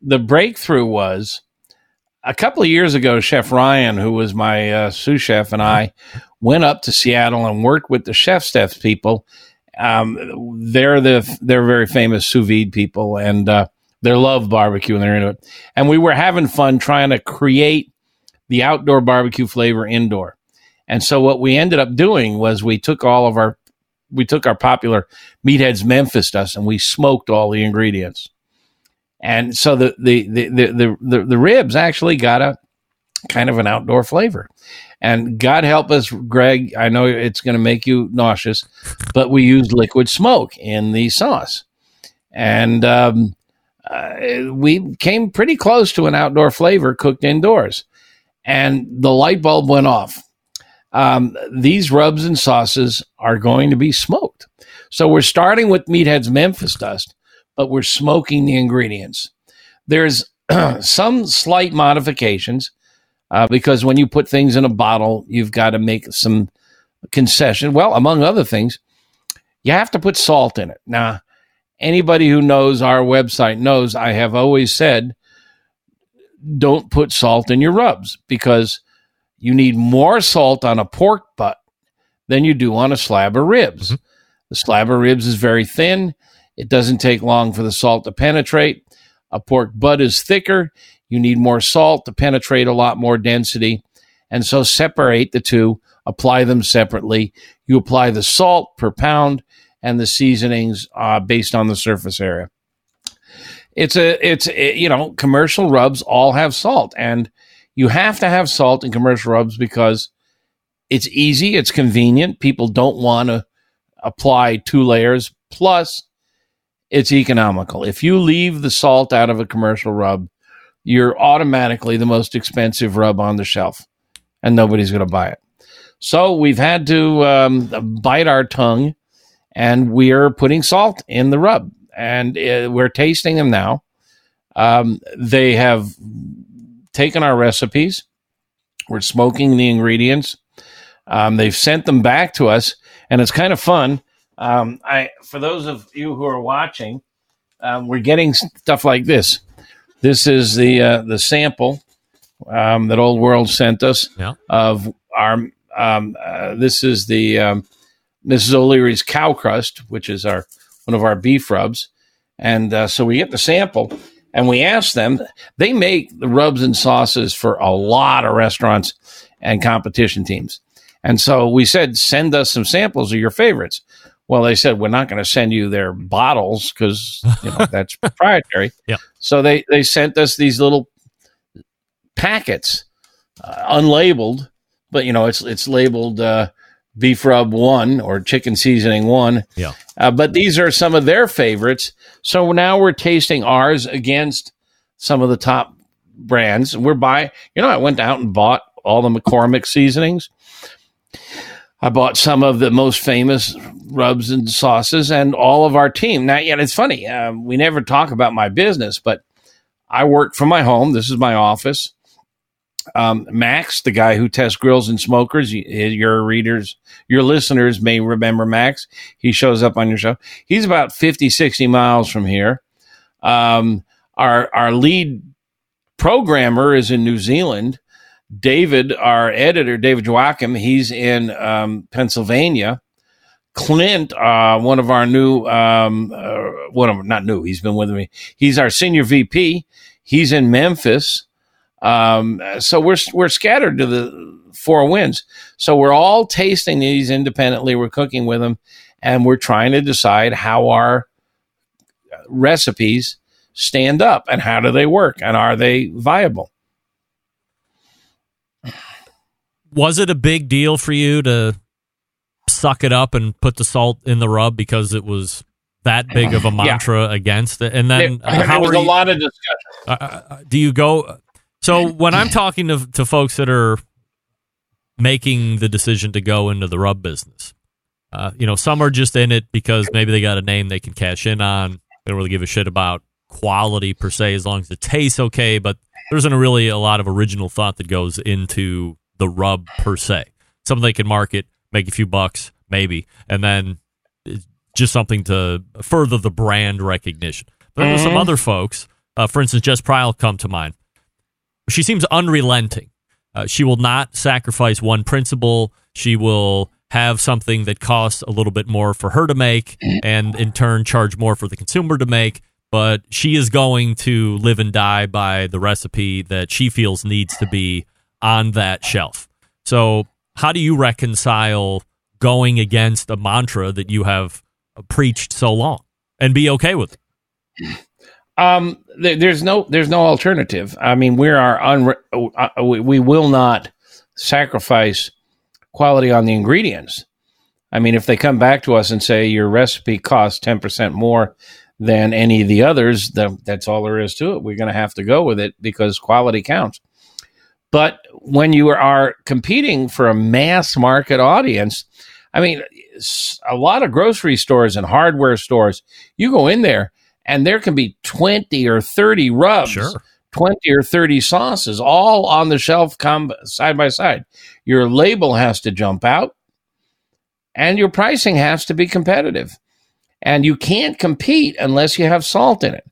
the breakthrough was a couple of years ago, Chef Ryan, who was my uh, sous chef, and I went up to Seattle and worked with the chef staff people um, they're the they're very famous sous vide people, and uh, they love barbecue and they're into it. And we were having fun trying to create the outdoor barbecue flavor indoor. And so what we ended up doing was we took all of our we took our popular meatheads Memphis dust and we smoked all the ingredients. And so the the the the the, the ribs actually got a kind of an outdoor flavor. And God help us, Greg, I know it's going to make you nauseous, but we used liquid smoke in the sauce. And um, uh, we came pretty close to an outdoor flavor cooked indoors. And the light bulb went off. Um, these rubs and sauces are going to be smoked. So we're starting with Meathead's Memphis dust, but we're smoking the ingredients. There's some slight modifications uh, because when you put things in a bottle, you've got to make some concession. Well, among other things, you have to put salt in it. Now, anybody who knows our website knows I have always said don't put salt in your rubs because you need more salt on a pork butt than you do on a slab of ribs. Mhm. The slab of ribs is very thin. It doesn't take long for the salt to penetrate. A pork butt is thicker. You need more salt to penetrate a lot more density. And so separate the two, apply them separately. You apply the salt per pound and the seasonings uh, based on the surface area. It's a, it's, a, you know, commercial rubs all have salt and you have to have salt in commercial rubs because it's easy, it's convenient. People don't want to apply two layers. Plus, it's economical. If you leave the salt out of a commercial rub, you're automatically the most expensive rub on the shelf, and nobody's going to buy it. So we've had to um, bite our tongue, and we're putting salt in the rub, and uh, we're tasting them now. Um, they have taken our recipes. We're smoking the ingredients. Um, they've sent them back to us, and it's kind of fun. Um, I, for those of you who are watching, um, we're getting stuff like this. This is the uh, the sample um, that Old World sent us Yeah. of our. Um, uh, this is the um, Mrs. O'Leary's cow crust, which is our one of our beef rubs, and uh, so we get the sample and we ask them. They make the rubs and sauces for a lot of restaurants and competition teams, and so we said, send us some samples of your favorites. Well, they said we're not going to send you their bottles because you know, that's proprietary. Yeah. So they they sent us these little packets, uh, unlabeled, but you know it's it's labeled uh, beef rub one or chicken seasoning one. Yeah. Uh, but these are some of their favorites. So now we're tasting ours against some of the top brands. We're buying. You know, I went out and bought all the McCormick seasonings. I bought some of the most famous rubs and sauces and all of our team. Now, yet it's funny. Um, we never talk about my business, but I work from my home. This is my office. Um, Max, the guy who tests grills and smokers, your readers, your listeners may remember Max. He shows up on your show. He's about 50, 60 miles from here. Um, our, our lead programmer is in New Zealand. David, our editor, David Joachim, he's in um, Pennsylvania. Clint, uh, one of our new, um, uh, one of not new, he's been with me. He's our senior VP. He's in Memphis. Um, so we're we're scattered to the four winds. So we're all tasting these independently. We're cooking with them, and we're trying to decide how our recipes stand up and how do they work and are they viable. Was it a big deal for you to suck it up and put the salt in the rub because it was that big of a mantra against it? And then there, uh, there how was a you, lot of discussion. uh, uh, do you go? So when I'm talking to to folks that are making the decision to go into the rub business, uh, you know, some are just in it because maybe they got a name they can cash in on. They don't really give a shit about quality per se, as long as it tastes okay. But there isn't really a lot of original thought that goes into the rub per se. Something they can market, make a few bucks, maybe, and then just something to further the brand recognition. But there's some other folks, uh, for instance, Jess Pryles come to mind. She seems unrelenting. Uh, she will not sacrifice one principle. She will have something that costs a little bit more for her to make and in turn charge more for the consumer to make. But she is going to live and die by the recipe that she feels needs to be on that shelf. So, how do you reconcile going against a mantra that you have preached so long and be okay with it? Um, there, there's no there's no alternative. I mean, we are un, uh, we, we will not sacrifice quality on the ingredients. I mean, if they come back to us and say your recipe costs ten percent more than any of the others, then that's all there is to it. We're going to have to go with it because quality counts. But when you are competing for a mass market audience, I mean, a lot of grocery stores and hardware stores, you go in there and there can be 20 or 30 rubs, Sure. 20 or 30 sauces, all on the shelf com- side by side. Your label has to jump out and your pricing has to be competitive. And you can't compete unless you have salt in it.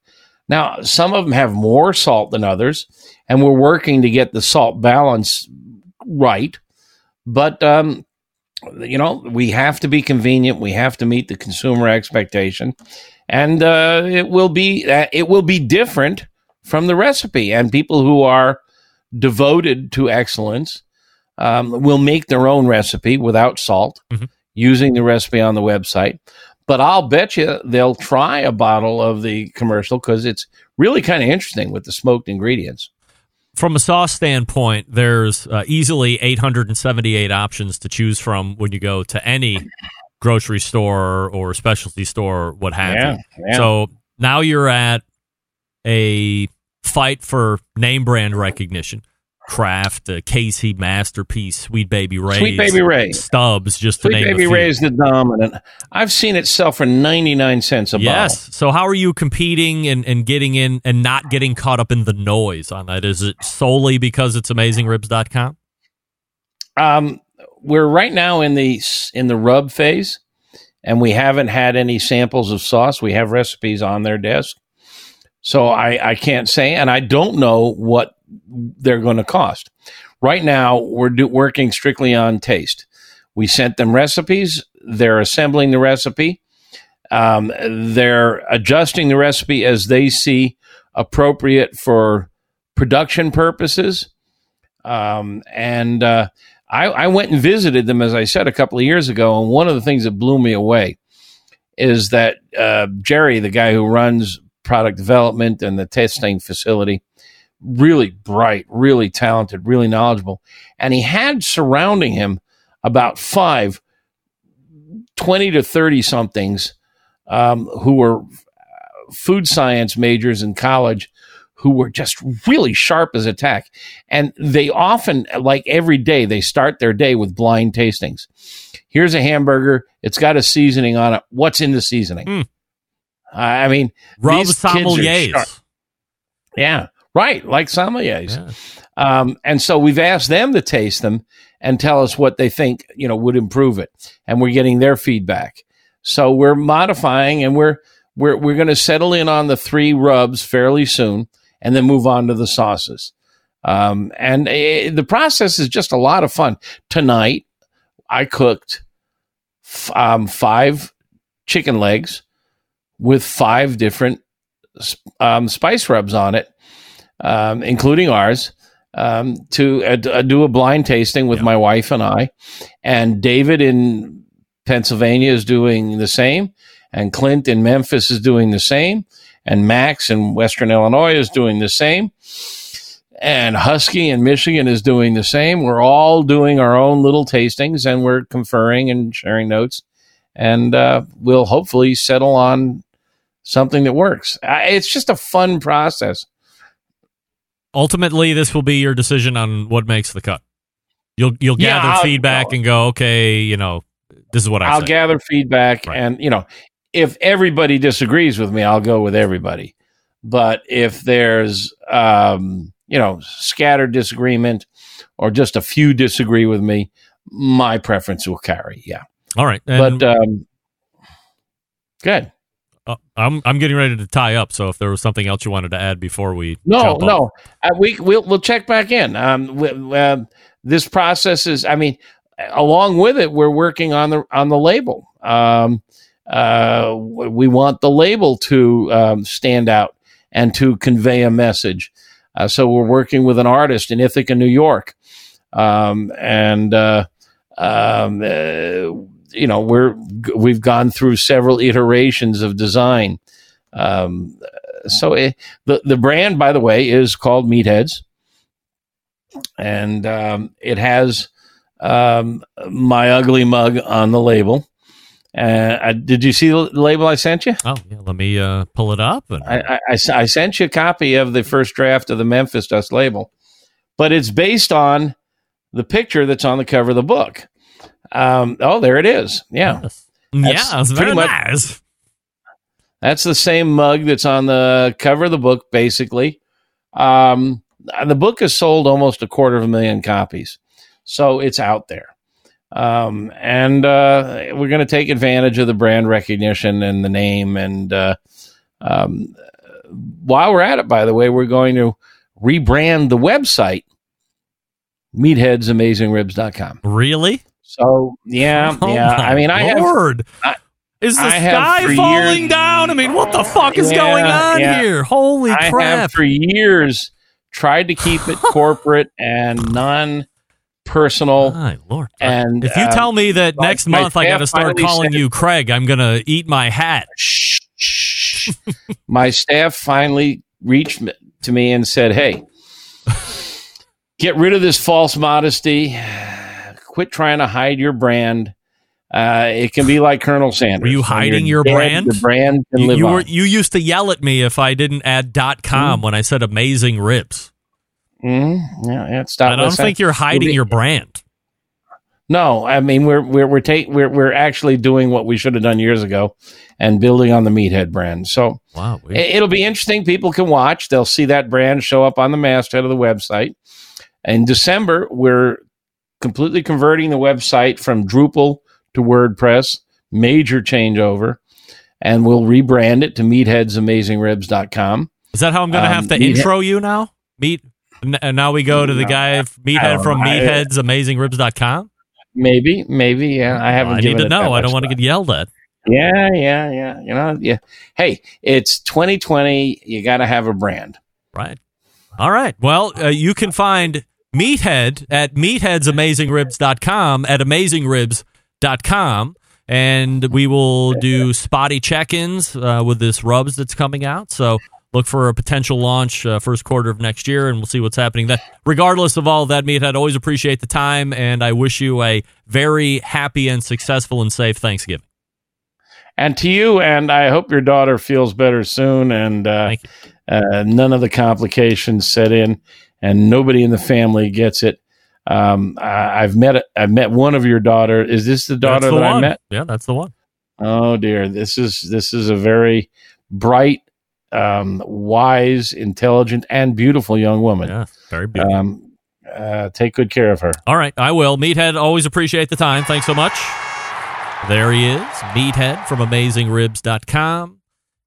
Now, some of them have more salt than others, and we're working to get the salt balance right, but um, you know we have to be convenient. We have to meet the consumer expectation, and uh, it will be uh, it will be different from the recipe. And people who are devoted to excellence um, will make their own recipe without salt, Mhm. using the recipe on the website. But I'll bet you they'll try a bottle of the commercial because it's really kind of interesting with the smoked ingredients. From a sauce standpoint, there's uh, easily 878 options to choose from when you go to any grocery store or specialty store, what have Yeah, you. yeah. So now you're at a fight for name brand recognition. Kraft, uh, KC, Masterpiece, Sweet Baby Ray's, Sweet Baby Ray. Stubbs, just to Sweet name Baby a few. Ray is the dominant. I've seen it sell for 99 cents a Yes. So how are you competing and, and getting in and not getting caught up in the noise on that? Is it solely because it's AmazingRibs.com? bottle. Um, we're right now in the in the rub phase, and we haven't had any samples of sauce. We have recipes on their desk, so I I can't say, and I don't know what they're going to cost. Right now, we're do, working strictly on taste. We sent them recipes. They're assembling the recipe. Um, they're adjusting the recipe as they see appropriate for production purposes. Um, and uh, I, I went and visited them, as I said, a couple of years ago. And one of the things that blew me away is that uh, Jerry, the guy who runs product development and the testing facility, really bright, really talented, really knowledgeable. And he had surrounding him about five 20 to 30 somethings um, who were food science majors in college who were just really sharp as a tack. And they often, like every day, they start their day with blind tastings. Here's a hamburger. It's got a seasoning on it. What's in the seasoning? Hmm. I mean, Rub these kids are sharp. Yeah, right. Like sommeliers. Yeah. Um, and so we've asked them to taste them and tell us what they think, you know, would improve it. And we're getting their feedback. So we're modifying and we're, we're, we're going to settle in on the three rubs fairly soon and then move on to the sauces. Um, and eh, the process is just a lot of fun. Tonight, I cooked f- um, five chicken legs with five different um, spice rubs on it, um, including ours, um, to uh, uh, do a blind tasting with Yeah. my wife and I. And David in Pennsylvania is doing the same, and Clint in Memphis is doing the same, and Max in Western Illinois is doing the same. And Husky in Michigan is doing the same. We're all doing our own little tastings and we're conferring and sharing notes. And uh, we'll hopefully settle on something that works. I- It's just a fun process. Ultimately, this will be your decision on what makes the cut. You'll you'll Yeah, gather I'll- feedback and go, okay, you know, this is what I I'll say. gather feedback, Right. and you know, if everybody disagrees with me, I'll go with everybody. But if there's, um, you know, scattered disagreement, or just a few disagree with me, my preference will carry. Yeah, All right, and, but um, good. Uh, I'm I'm getting ready to tie up. So if there was something else you wanted to add before we No, no, uh, we we'll we'll check back in. Um, we, uh, this process is, I mean, along with it, we're working on the on the label. Um, uh, we want the label to um, stand out and to convey a message. Uh, so we're working with an artist in Ithaca, New York, um, and uh, um, uh, you know we're we've gone through several iterations of design. Um, so it, the the brand, by the way, is called Meatheads, and um, it has um, my ugly mug on the label. Uh, I- did you see the label I sent you? Oh yeah, let me uh, pull it up. And I, I- I sent you a copy of the first draft of the Memphis Dust label, but it's based on the picture that's on the cover of the book. Um, oh, there it is. Yeah, Yes. That's yeah, it's pretty much- nice. That's the same mug that's on the cover of the book, basically. Um, the book has sold almost a quarter of a million copies, so it's out there. Um, and uh, we're going to take advantage of the brand recognition and the name. And uh, um, while we're at it, by the way, we're going to rebrand the website meatheadsamazingribs.com. Really? So yeah, Oh yeah. I mean, I have I- is the I sky falling years- down? I mean, what the fuck is Yeah, going on yeah. here? Holy I have crap. for years tried to keep it corporate and non-personal. My Lord. And if you um, tell me that next month I got to start calling said- you Craig, I'm going to eat my hat. shh, shh. my staff finally reached to me and said, "Hey, get rid of this false modesty. Quit trying to hide your brand. Uh, it can be like Colonel Sanders. Were you hiding your dead, brand? The brand can You, live you were on. you used to yell at me if I didn't add dot .com Hmm? when I said amazing ribs. Mhm. Yeah, yeah, stop I don't think you're hiding Maybe- your brand. No, I mean we're we're we're take we're we're actually doing what we should have done years ago, and building on the Meathead brand. So Wow. it'll be interesting. People can watch. They'll see that brand show up on the masthead of the website. In December, we're completely converting the website from Drupal to WordPress. Major changeover, and we'll rebrand it to MeatheadsAmazingRibs.com. Is that how I'm going to um, have to Meathead- intro you now? Meat. And now we go to the guy, Meathead from know. MeatheadsAmazingRibs.com. Maybe, maybe, yeah. I haven't. I need to know. I don't want to get yelled at. Yeah, yeah, yeah. You know, yeah. Hey, it's 2020. You got to have a brand. Right. All right. Well, uh, you can find Meathead at meatheadsamazingribs.com at amazingribs.com. And we will do spotty check ins uh, with this rubs that's coming out. So look for a potential launch uh, first quarter of next year, and we'll see what's happening then. Regardless of all of that, Meathead, always appreciate the time, and I wish you a very happy and successful and safe Thanksgiving. And to you, and I hope your daughter feels better soon, and uh, uh, none of the complications set in, and nobody in the family gets it. Um, I, I've met I've met one of your daughter. Is this the daughter the that I met? Yeah, that's the one. Oh dear, this is this is a very bright, um, wise, intelligent, and beautiful young woman. Yeah, very beautiful. Um, uh, take good care of her. All right, I will. Meathead, always appreciate the time. Thanks so much. There he is, Meathead from AmazingRibs.com.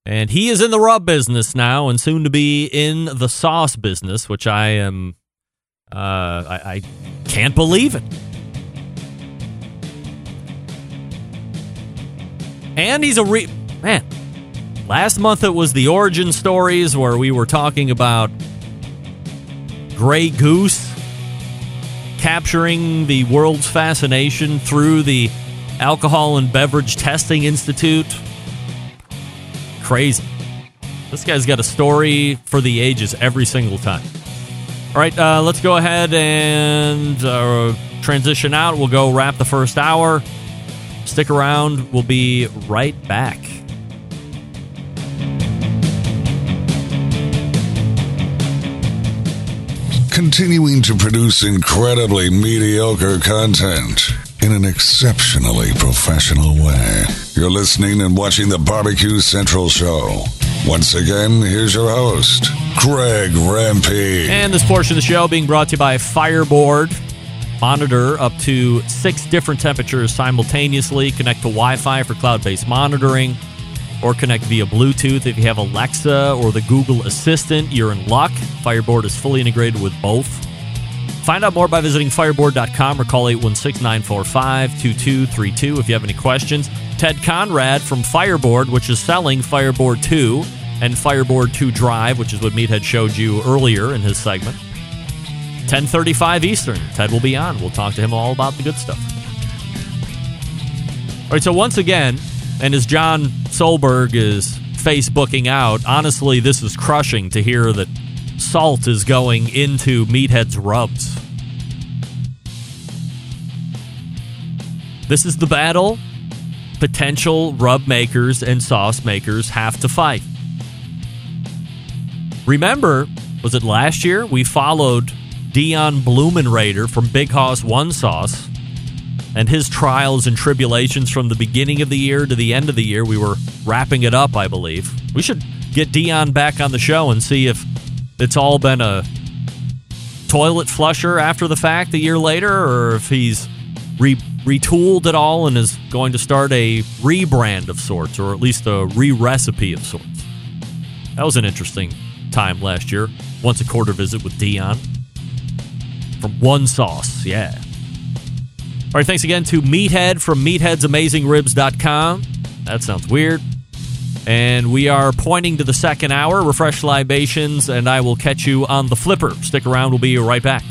And he is in the rub business now and soon to be in the sauce business, which I am, uh, I, I can't believe it. And he's a re. Man, last month it was the origin stories where we were talking about Grey Goose capturing the world's fascination through the Alcohol and Beverage Testing Institute. Crazy. This guy's got a story for the ages every single time. All right, uh, let's go ahead and uh, transition out. We'll go wrap the first hour. Stick around. We'll be right back. continuing to produce incredibly mediocre content in an exceptionally professional way. You're listening and watching the Barbecue Central Show. Once again, here's your host, Greg Rempe. And this portion of the show being brought to you by Fireboard. Monitor up to six different temperatures simultaneously. Connect to Wi Fi for cloud based monitoring or connect via Bluetooth. If you have Alexa or the Google Assistant, you're in luck. Fireboard is fully integrated with both. Find out more by visiting fireboard.com or call 816 945 2232 if you have any questions. Ted Conrad from Fireboard, which is selling Fireboard 2 and Fireboard 2 Drive, which is what Meathead showed you earlier in his segment. 1035 Eastern. Ted will be on. We'll talk to him all about the good stuff. All right, so once again, and as John Solberg is Facebooking out, honestly, this is crushing to hear that salt is going into Meathead's rubs. This is the battle potential rub makers and sauce makers have to fight. Remember, was it last year? We followed Dion Blumenrader from Big Hoss One Sauce and his trials and tribulations from the beginning of the year to the end of the year. We were wrapping it up, I believe. We should get Dion back on the show and see if it's all been a toilet flusher after the fact a year later, or if he's re- retooled it all and is going to start a rebrand of sorts, or at least a re recipe of sorts. That was an interesting time last year. Once a quarter visit with Dion. from one sauce. Yeah. All right, thanks again to Meathead from meatheadsamazingribs.com. That sounds weird. And we are pointing to the second hour, refresh libations, and I will catch you on the flipper. Stick around, we'll be right back.